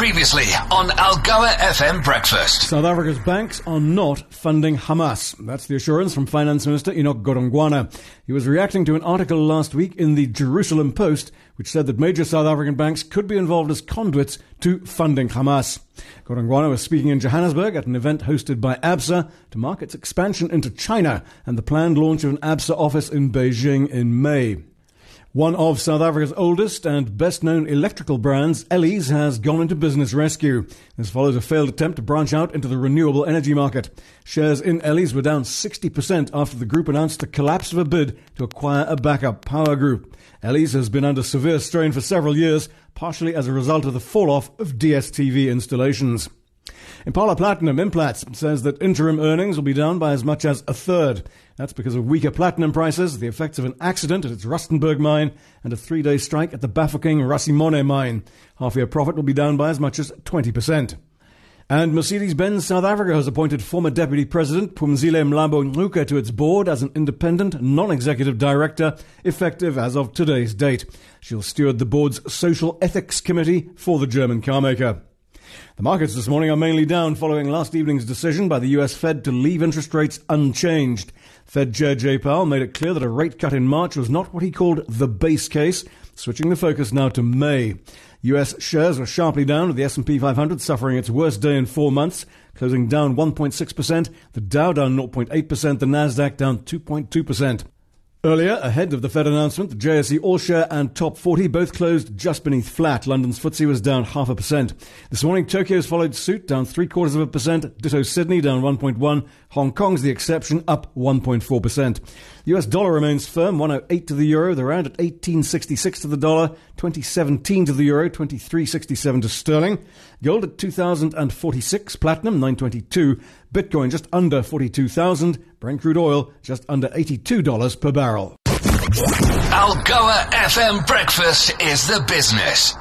Previously on Algoa FM Breakfast. South Africa's banks are not funding Hamas. That's the assurance from Finance Minister Enoch Godongwana. He was reacting to an article last week in the Jerusalem Post, which said that major South African banks could be involved as conduits to funding Hamas. Godongwana was speaking in Johannesburg at an event hosted by ABSA to mark its expansion into China and the planned launch of an ABSA office in Beijing in May. One of South Africa's oldest and best known electrical brands, Ellies, has gone into business rescue. This follows a failed attempt to branch out into the renewable energy market. Shares in Ellies were down 60% after the group announced the collapse of a bid to acquire a backup power group. Ellies has been under severe strain for several years, partially as a result of the fall off of DSTV installations. Impala Platinum Implats says that interim earnings will be down by as much as a third. That's because of weaker platinum prices, the effects of an accident at its Rustenburg mine, and a three day strike at the Bafokeng Rasimone mine. Half year profit will be down by as much as 20%. And Mercedes Benz South Africa has appointed former Deputy President Phumzile Mlambo Ngcuka to its board as an independent, non executive director, effective as of today's date. She'll steward the board's Social Ethics Committee for the German carmaker. The markets this morning are mainly down following last evening's decision by the US Fed to leave interest rates unchanged. Fed Chair Jay Powell made it clear that a rate cut in March was not what he called the base case, switching the focus now to May. US shares are sharply down with the S&P 500 suffering its worst day in 4 months, closing down 1.6%, the Dow down 0.8%, the Nasdaq down 2.2%. Earlier, ahead of the Fed announcement, the JSE All Share and Top 40 both closed just beneath flat. London's FTSE was down half a percent. This morning, Tokyo's followed suit, down three quarters of a percent. Ditto Sydney, down 1.1. Hong Kong's the exception, up 1.4%. The US dollar remains firm, 108 to the euro. The rand at 1866 to the dollar, 2017 to the euro, 2367 to sterling. Gold at 2046, platinum 922, Bitcoin just under 42,000, Brent crude oil just under $82 per barrel. Algoa FM Breakfast is the business.